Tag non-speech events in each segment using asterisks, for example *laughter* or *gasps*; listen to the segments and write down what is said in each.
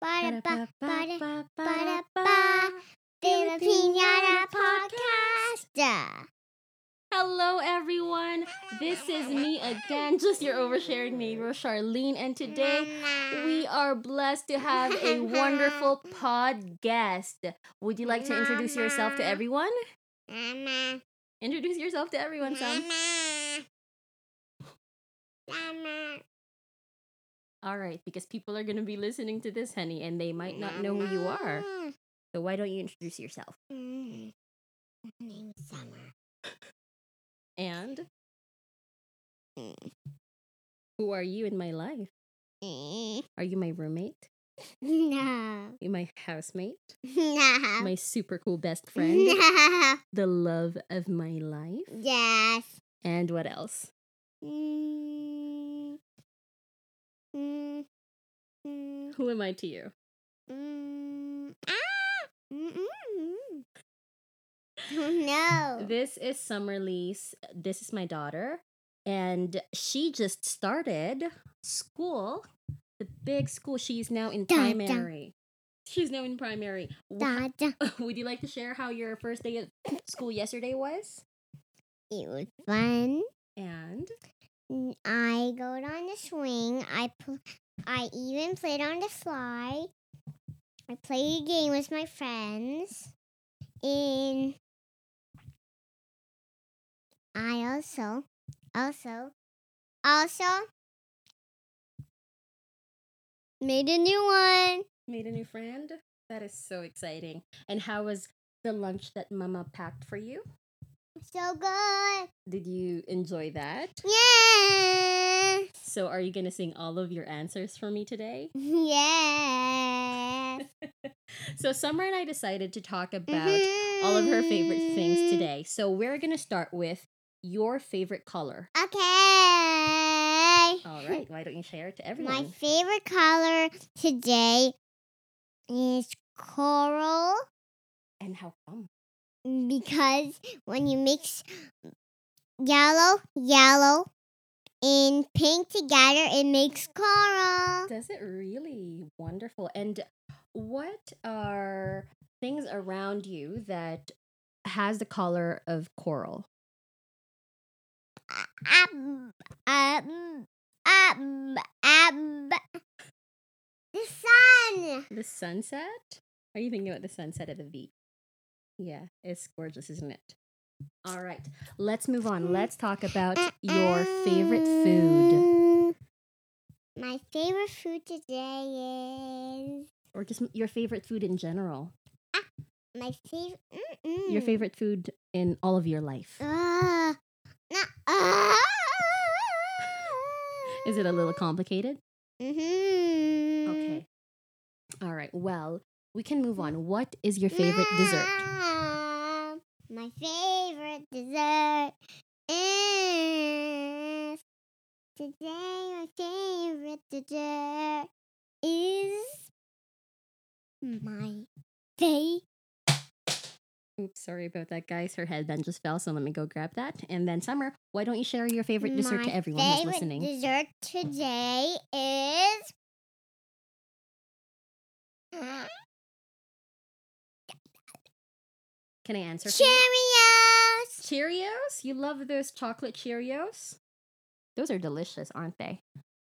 Ba-da-ba, ba-da-ba, Filipiniana Podcast. Hello, everyone. This is me again, *laughs* just your oversharing neighbor, Charlene. And today we are blessed to have a *laughs* wonderful pod guest. Would you like to introduce yourself to everyone? Introduce yourself to everyone, son. All right, because people are going to be listening to this, honey, and they might not know who you are. So why don't you introduce yourself? Mm. My name is Summer. And who are you in my life? Mm. Are you my roommate? *laughs* No. You my housemate? No. My super cool best *laughs* friend? No. The love of my life? Yes. And what else? Mm. Mm. Mm. Who am I to you? Mm. Ah. Mm-mm. No. This is Summer Lee's. This is my daughter. And she just started school, the big school. She's now in primary. She's now in primary. Wha- Da, da. *laughs* Would you like to share how your first day at school yesterday was? It was fun. And I go on the swing. I pl- I even played on the fly. I played a game with my friends. And I also, also, also made a new one. made a new friend. That is so exciting. And how was the lunch that Mama packed for you? So good. Did you enjoy that? Yeah. So, are you going to sing all of your answers for me today? *laughs* Yeah. *laughs* so, Summer and I decided to talk about all of her favorite things mm-hmm. today. So, we're going to start with your favorite color. Okay. All right. Why don't you share it to *laughs* everyone? My favorite color today is coral and how come? Because when you mix yellow, yellow, and pink together, it makes coral. Does it really? Wonderful. And what are things around you that has the color of coral? Um, um, um, um, the sun. The sunset? Are you thinking about the sunset at the beach? Yeah, it's gorgeous, isn't it? All right, let's move on. Let's talk about your favorite food My favorite food today is or just your favorite food in general. Ah, my favorite. Your favorite food in all of your life. Uh, uh, Is it a little complicated? Mm-hmm. Okay. All right. Well, we can move on. Mm. What is your favorite dessert? My favorite dessert is today. My favorite dessert is my face. Oops, sorry about that, guys. Her headband just fell, so let me go grab that. And then, Summer, why don't you share your favorite dessert to everyone who's favorite listening? Dessert today is. Uh, Can I answer? Cheerios! Cheerios? You love those chocolate Cheerios? Those are delicious, aren't they?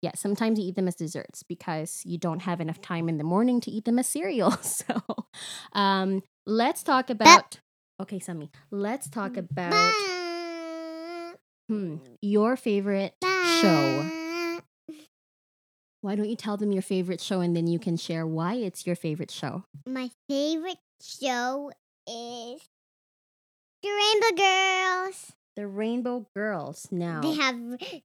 Yeah, sometimes you eat them as desserts because you don't have enough time in the morning to eat them as cereal. *laughs* So, um, let's talk about. Okay, Sammy, let's talk about hmm, your favorite show. Why don't you tell them your favorite show and then you can share why it's your favorite show? My favorite show is The Rainbow Girls. The Rainbow Girls. Now, They have,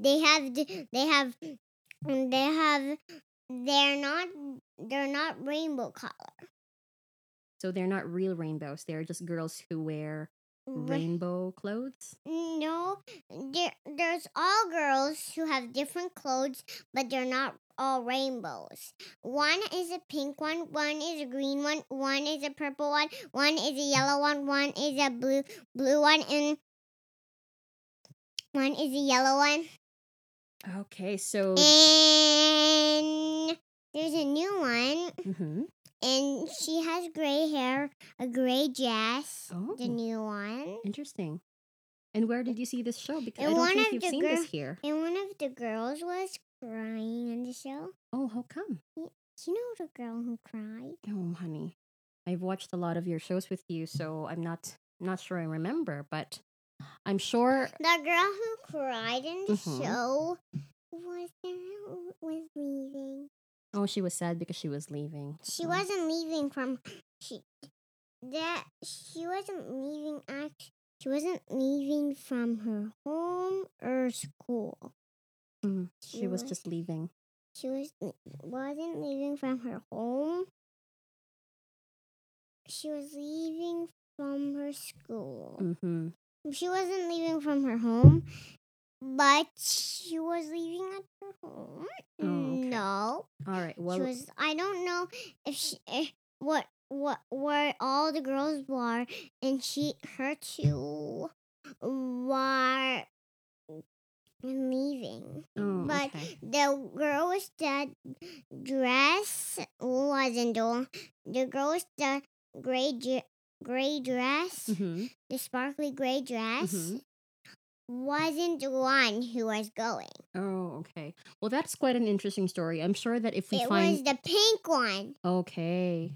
they have, they have, they have. They're not. They're not rainbow color. so they're not real rainbows. They're just girls who wear rainbow clothes. No, there, there's all girls who have different clothes, but they're not all rainbows. One is a pink one, one is a green one, one is a purple one, one is a yellow one, one is a blue blue one, and one is a yellow one. Okay, so And there's a new one, Mm-hmm. and she has gray hair, a gray dress. Oh, The new one. interesting. And where did you see this show? Because I don't think you've seen this here. And one of the girls was crying on the show. Oh, how come? You know the girl who cried? Oh, honey, I've watched a lot of your shows with you, so I'm not not sure I remember, but I'm sure. The girl who cried in the Mhm. show was was leaving. Oh, she was sad because she was leaving. She wasn't leaving from she that she wasn't leaving act she wasn't leaving from her home or school. Mhm. She was was- just leaving. She was wasn't leaving from her home. She was leaving from her school. Mm-hmm. She wasn't leaving from her home, but she was leaving at her home. Oh, okay. No, All right. Well, she was. I don't know if she eh, what what where all the girls were, and she her two were leaving. oh, but okay. The girl with the dress wasn't the one. The girl with the gray gray dress, Mm-hmm. the sparkly gray dress, Mhm. wasn't the one who was going. Oh, okay. Well, that's quite an interesting story. I'm sure that if we It find was the pink one. Okay.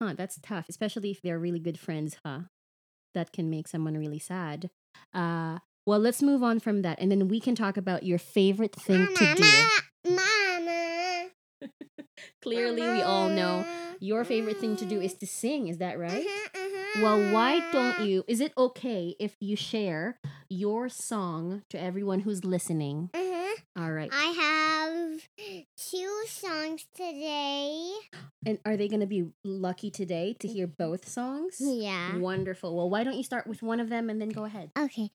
Huh, that's tough, especially if they're really good friends, huh? That can make someone really sad. Uh well, let's move on from that and then we can talk about your favorite thing to do. Mama. *laughs* Clearly, we all know your favorite thing to do is to sing, is that right? Mhm, mhm. Well, why don't you? Is it okay if you share your song to everyone who's listening? Mhm. All right. I have two songs today. And are they going to be lucky today to hear both songs? Yeah. Wonderful. Well, why don't you start with one of them and then go ahead? Okay.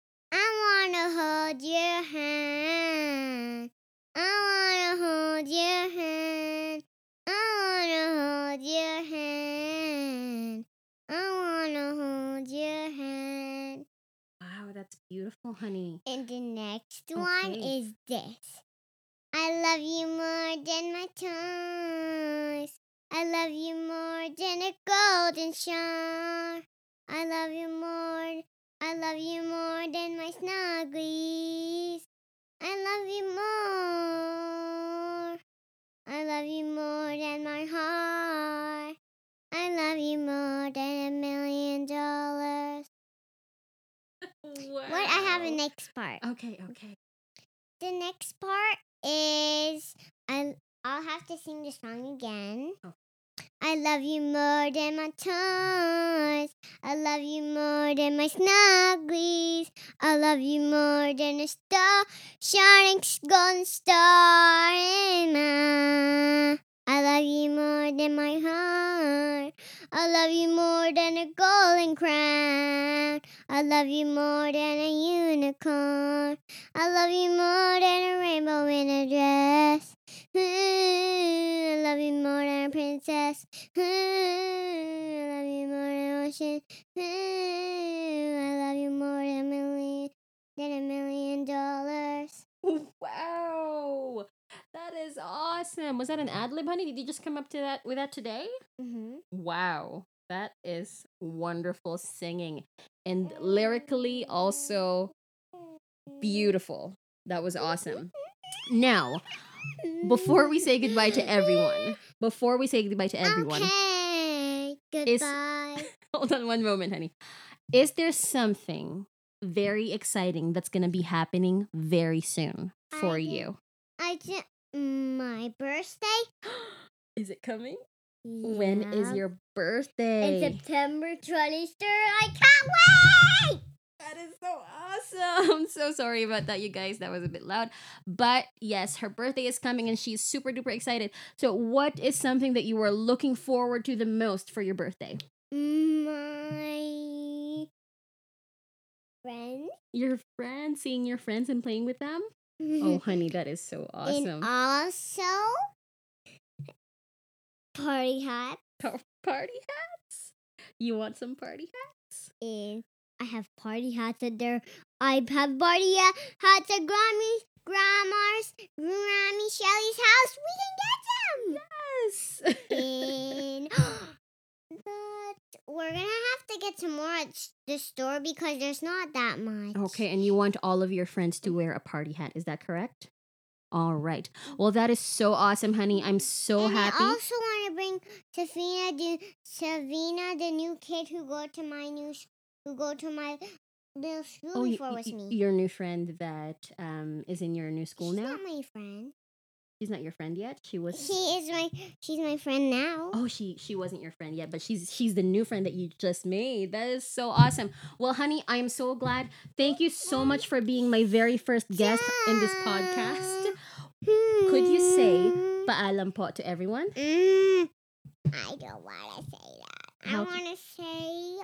I wanna hold your hand. I wanna hold your hand. I wanna hold your hand. I wanna hold your hand. Wow, that's beautiful, honey. And the next one is this. I love you more than my toys. I love you more than a golden shower. I love you more. I love you more than my snugglies. I love you more. I love you more than my heart. I love you more than a million dollars. Wow. *laughs* What I have a next part. Okay, okay. The next part is I I'll have to sing the song again. Oh. I love you more than my toys. I love you more than my snugglies. I love you more than a star, shining golden star in my. I love you more than my heart. I love you more than a golden crown. I love you more than a unicorn. I love you more than a rainbow in a dress. *laughs* Love you more than a princess. *laughs* I love you more than ocean. *laughs* I love you more than a million than a million dollars. *laughs* Wow. That is awesome. Was that an ad lib, honey? Did you just come up to that with that today? Mm-hmm. Wow. That is wonderful singing. And lyrically also beautiful. That was awesome. Now, before we say goodbye to everyone, before we say goodbye to everyone, Okay. Is- Goodbye. *laughs* hold on one moment, honey. Is there something very exciting that's going to be happening very soon for I you? I just my birthday. *gasps* Is it coming? When is your birthday? In September 23rd. I can't wait! That is so awesome. *laughs* I'm so sorry about that, you guys. That was a bit loud. But yes, her birthday is coming and she's super duper excited. So, what is something that you are looking forward to the most for your birthday? My friend. Your friends, seeing your friends and playing with them? Oh, *laughs* honey, that is so awesome. And also party hats. Party hats? You want some party hats? And I have party hats at there. I have party ha- hats at Grammy's, Grandma's, Grammy Shelly's house. We can get them. Yes. *laughs* And *gasps* but we're gonna have to get some more at the store because there's not that much. Okay, and you want all of your friends to wear a party hat. Is that correct? All right. Well, that is so awesome, honey. I'm so and happy. I also want to bring Savina, the Savina, the new kid who go to my new, s- who go to my little school oh, before y- with me. your new friend that um is in your new school now? She's now. not my friend. She's not your friend yet. She was. She is my. She's my friend now. Oh, she she wasn't your friend yet, but she's she's the new friend that you just made. That is so awesome. Well, honey, I am so glad. Thank you so much for being my very first guest in this podcast. Could you say paalam po to everyone? Mm, I don't want to say that. I want to say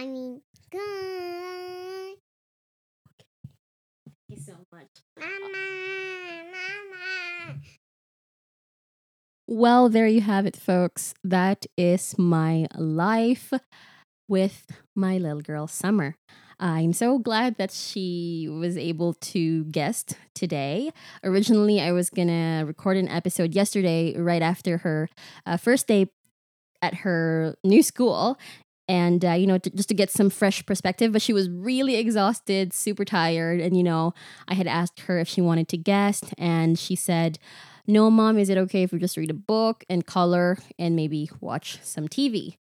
I mean, goodbye. Thank you so much. Mama, mama. Well, there you have it, folks. That is my life with my little girl, Summer. I'm so glad that she was able to guest today. Originally, I was gonna record an episode yesterday, right after her uh, first day at her new school. And, uh, you know, to, just to get some fresh perspective, but she was really exhausted, super tired. And, you know, I had asked her if she wanted to guest, and she said, no, mom, is it okay if we just read a book and color and maybe watch some TV?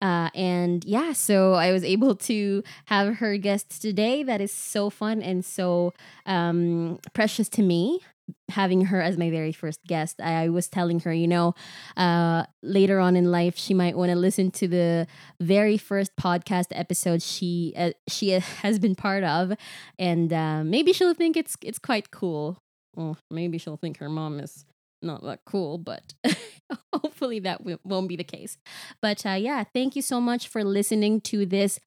Uh, and yeah, so I was *laughs* able to have her guest today. That is so fun and so um, precious to me. Having her as my very first guest, I was telling her, you know, uh, later on in life, she might want to listen to the very first podcast episode she uh, she *laughs* has been part of, and uh, maybe she'll think it's it's quite cool well, maybe she'll think her mom is not that cool, but *laughs* hopefully that won't be the case. But uh, yeah, thank you so much for listening to this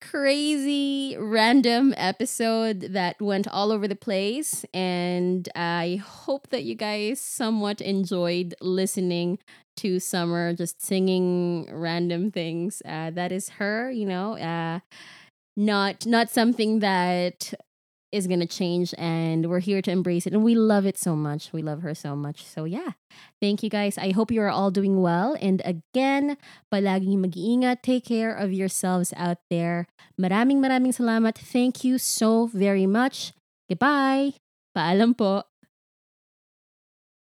crazy random episode that went all over the place. And I hope that you guys somewhat enjoyed listening to Summer just singing random things. Uh, that is her, you know. Uh, not not something that is going to change and we're here to embrace it and we love it so much. We love her so much. So yeah. Thank you guys. I hope you are all doing well. And again palaging mag-iingat. Take care of yourselves out there. Maraming maraming salamat. Thank you so very much. Goodbye. Paalam po